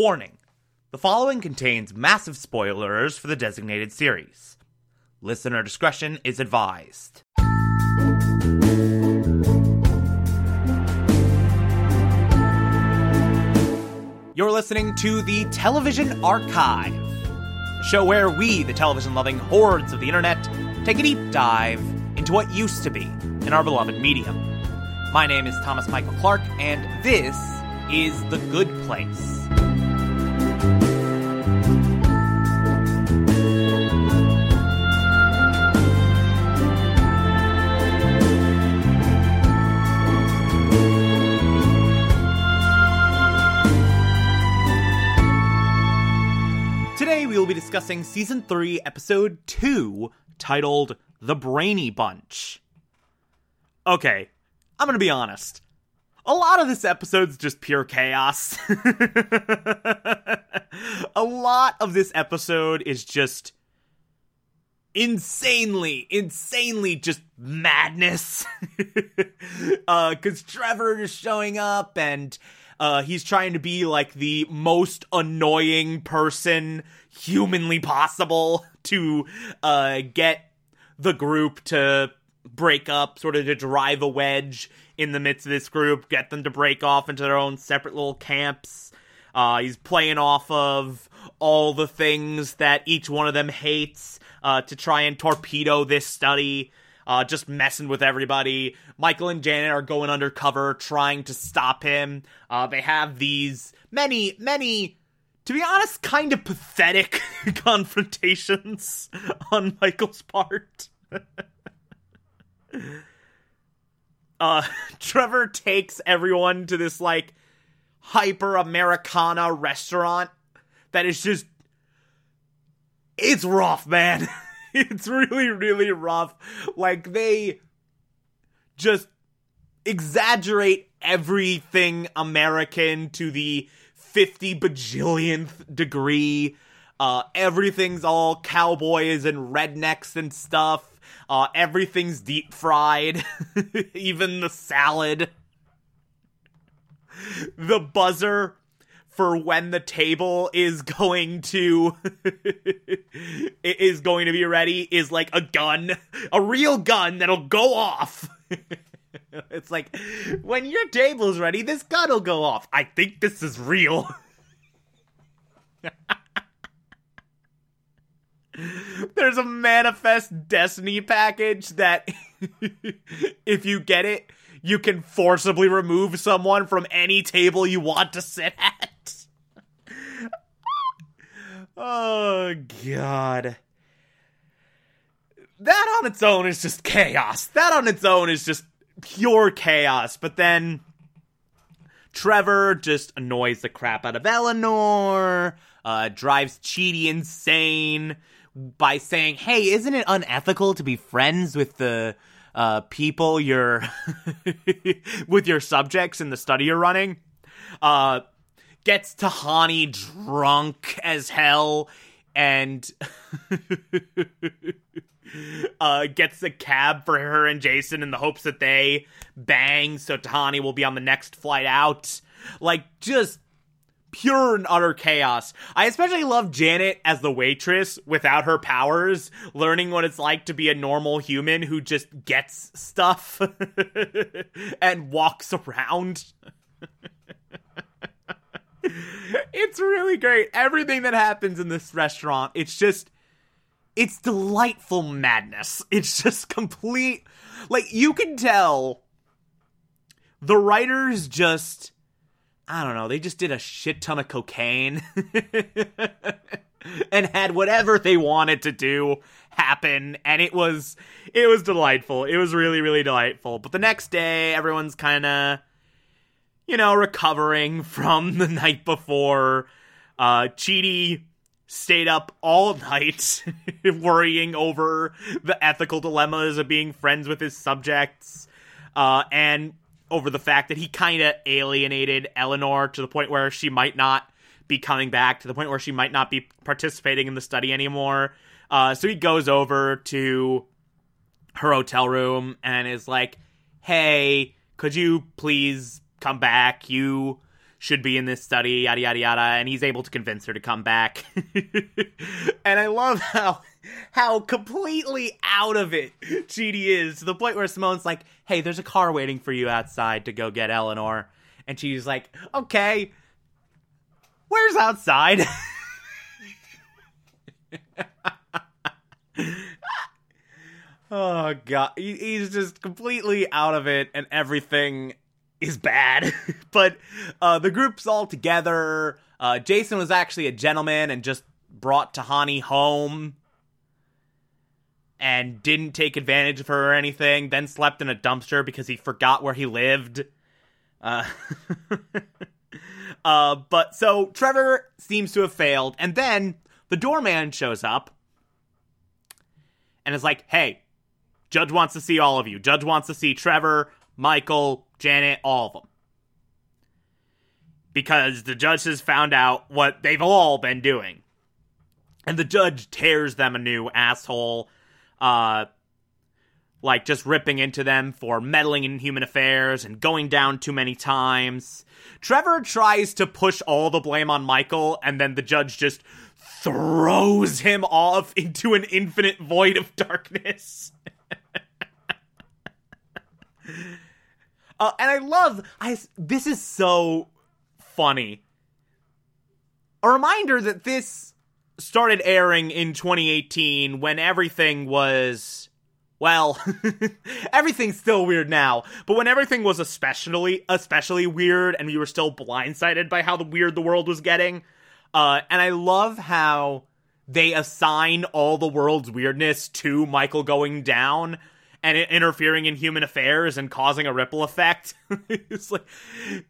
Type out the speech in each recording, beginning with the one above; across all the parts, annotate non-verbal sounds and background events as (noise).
Warning the following contains massive spoilers for the designated series. Listener discretion is advised. You're listening to the Television Archive, a show where we, the television loving hordes of the internet, take a deep dive into what used to be in our beloved medium. My name is Thomas Michael Clark, and this is The Good Place. Discussing season 3, episode 2, titled The Brainy Bunch. Okay, I'm gonna be honest. A lot of this episode's just pure chaos. (laughs) a lot of this episode is just insanely, insanely just madness. (laughs) uh, cause Trevor is showing up and uh, he's trying to be like the most annoying person humanly possible (laughs) to uh, get the group to break up, sort of to drive a wedge in the midst of this group, get them to break off into their own separate little camps. Uh, he's playing off of all the things that each one of them hates uh, to try and torpedo this study uh, just messing with everybody. Michael and Janet are going undercover, trying to stop him. Uh, they have these many, many, to be honest, kind of pathetic (laughs) confrontations (laughs) on Michael's part. (laughs) uh, Trevor takes everyone to this, like, hyper Americana restaurant that is just. It's rough, man. (laughs) it's really, really rough. Like, they just exaggerate everything American to the 50 bajillionth degree. Uh, everything's all cowboys and rednecks and stuff. Uh, everything's deep fried, (laughs) even the salad. The buzzer for when the table is going to (laughs) is going to be ready is like a gun, a real gun that'll go off. (laughs) it's like when your table's ready, this gun will go off. I think this is real. (laughs) There's a manifest destiny package that if you get it, you can forcibly remove someone from any table you want to sit at. Oh, God. That on its own is just chaos. That on its own is just pure chaos. But then Trevor just annoys the crap out of Eleanor, uh, drives Chidi insane by saying, hey, isn't it unethical to be friends with the uh, people you're (laughs) with your subjects in the study you're running. Uh, gets Tahani drunk as hell and (laughs) uh, gets a cab for her and Jason in the hopes that they bang so Tahani will be on the next flight out. Like, just pure and utter chaos. I especially love Janet as the waitress without her powers, learning what it's like to be a normal human who just gets stuff (laughs) and walks around. (laughs) it's really great. Everything that happens in this restaurant, it's just it's delightful madness. (laughs) It's just complete like you can tell the writers just I don't know, they just did a shit ton of cocaine (laughs) and had whatever they wanted to do happen and it was it was delightful. It was really really delightful. But the next day everyone's kind of you know, recovering (laughs) from the night before. Uh Chidi stayed up all (laughs) night (laughs) worrying over the ethical dilemmas of being friends with his subjects. Uh, and over the fact that he kind of alienated Eleanor to the point where she might not be coming back, to the point where she might not be participating in the study anymore. Uh, so he goes over to her hotel room and is like, hey, could you please come back? You should be in this study, yada yada yada, and he's able to convince her to come back. (laughs) and I love how how completely out of it Chidi is to the point where Simone's like, "Hey, there's a car waiting for you outside to go get Eleanor," and she's like, "Okay, where's outside?" (laughs) oh god, he's just completely out of it, and everything is bad. (laughs) but uh, the group's all together. Uh, Jason was actually a gentleman and just brought Tahani home and didn't take advantage of her or anything. Then slept in a dumpster because he forgot where he lived. Uh, (laughs) uh, but so Trevor seems to have failed, and then the doorman shows up and is like, "Hey, Judge wants to see all of you. Judge wants to see Trevor, Michael, Janet, all of them. Because the judge has found out what they've all been doing. And the judge tears them a new asshole, uh, like just ripping into them for meddling in human affairs and going down too many times. Trevor tries to push all the blame on Michael, and then the judge just throws him off (laughs) into an infinite void of darkness. (laughs) Uh, and I love I this is so funny. A reminder that this started airing in 2018 when everything was well, (laughs) everything's still weird now, but when everything was especially especially weird and we were still blindsided by how the weird the world was getting. Uh, and I love how they assign all the world's weirdness to Michael going down and interfering in human affairs and causing a ripple effect. (laughs) it's like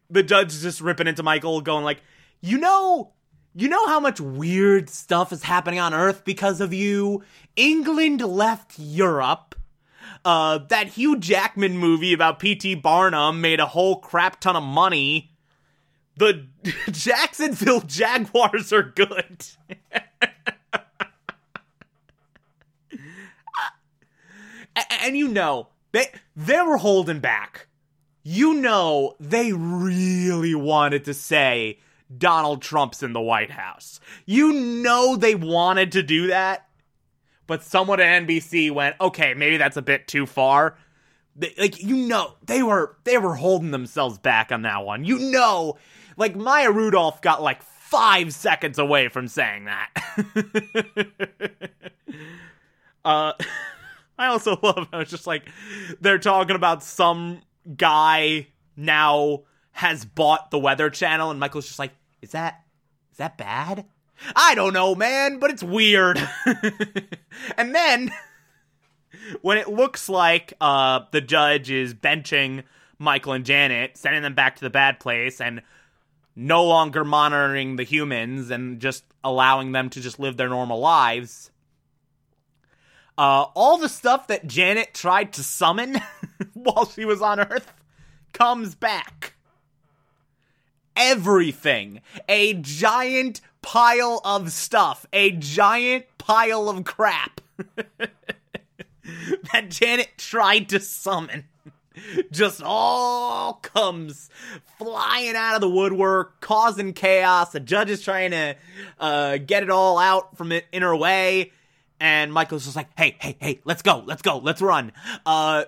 the judge just ripping into Michael, going like, "You know, you know how much weird stuff is happening on Earth because of you. England left Europe." Uh, that Hugh Jackman movie about P.T. Barnum made a whole crap ton of money. The (laughs) Jacksonville Jaguars are good. (laughs) and you know they they were holding back. You know they really wanted to say Donald Trump's in the White House. You know they wanted to do that, but someone at NBC went, "Okay, maybe that's a bit too far." They, like you know, they were they were holding themselves back on that one. You know, like Maya Rudolph got like five seconds away from saying that. (laughs) uh. (laughs) I also (laughs) love how it's just like they're talking about some guy now has bought the Weather Channel, and Michael's just like, "Is that is that bad?" I don't know, man, but it's weird. (laughs) and then (laughs) when it looks like uh, the judge is benching Michael and Janet, sending them back to the bad place, and no longer monitoring the humans and just allowing them to just live their normal lives uh, all the stuff that Janet tried to summon (laughs) while she was on Earth comes back. Everything. A giant pile of stuff. A giant pile of crap (laughs) that Janet tried to summon (laughs) just all comes flying out of the woodwork, causing chaos. The judge is trying to uh, get it all out from it in her way and Michael's just like, "Hey, hey, hey, let's go, let's go, let's run." Uh,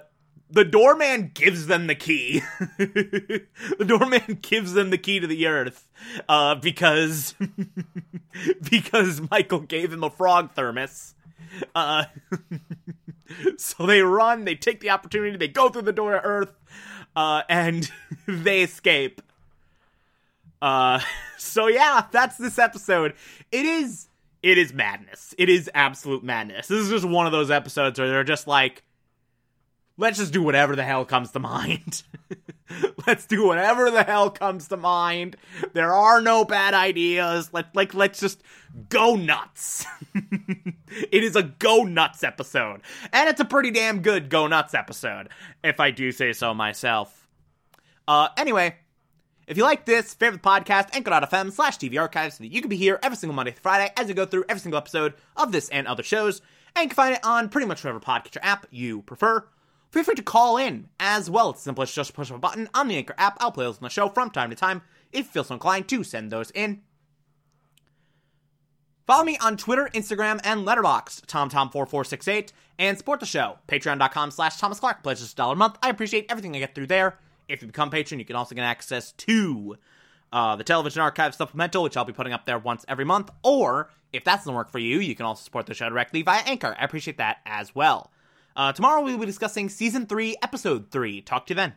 the doorman gives them the key. (laughs) the doorman (laughs) gives them the key to the earth, uh, because (laughs) because Michael gave him a frog thermos. Uh, so they run, they take the opportunity, they go through the door to Earth, uh, and they escape. Uh, so yeah, that's this episode. It is it is madness. It is absolute madness. This is just one of those episodes where they're just like, let's just do whatever the hell comes to mind. (laughs) let's do whatever the hell comes to mind. There are no bad ideas. Let like let's just go nuts. (laughs) it is a go nuts episode. And it's a pretty damn good go nuts episode, if I do say so myself. Uh anyway, if you like this, favorite the podcast, anchor.fm slash TV archives so that you can be here every single Monday through Friday as we go through every single episode of this and other shows. And you can find it on pretty much whatever podcatcher app you prefer. Feel free to call in as well. It's simple as just push a button on the Anchor app. I'll play those on the show from time to time if you feel so inclined to send those in. Follow me on Twitter, Instagram, and Letterboxd, TomTom4468, and support the show, patreon.com slash Thomas Clark. Pledge just a dollar a month. I appreciate everything I get through there. If you become patron, you can also get access to uh, the Television Archive Supplemental, which I'll be putting up there once every month. Or, if that doesn't work for you, you can also support the show directly via Anchor. I appreciate that as well. Uh, tomorrow we will be discussing Season 3, Episode 3. Talk to you then.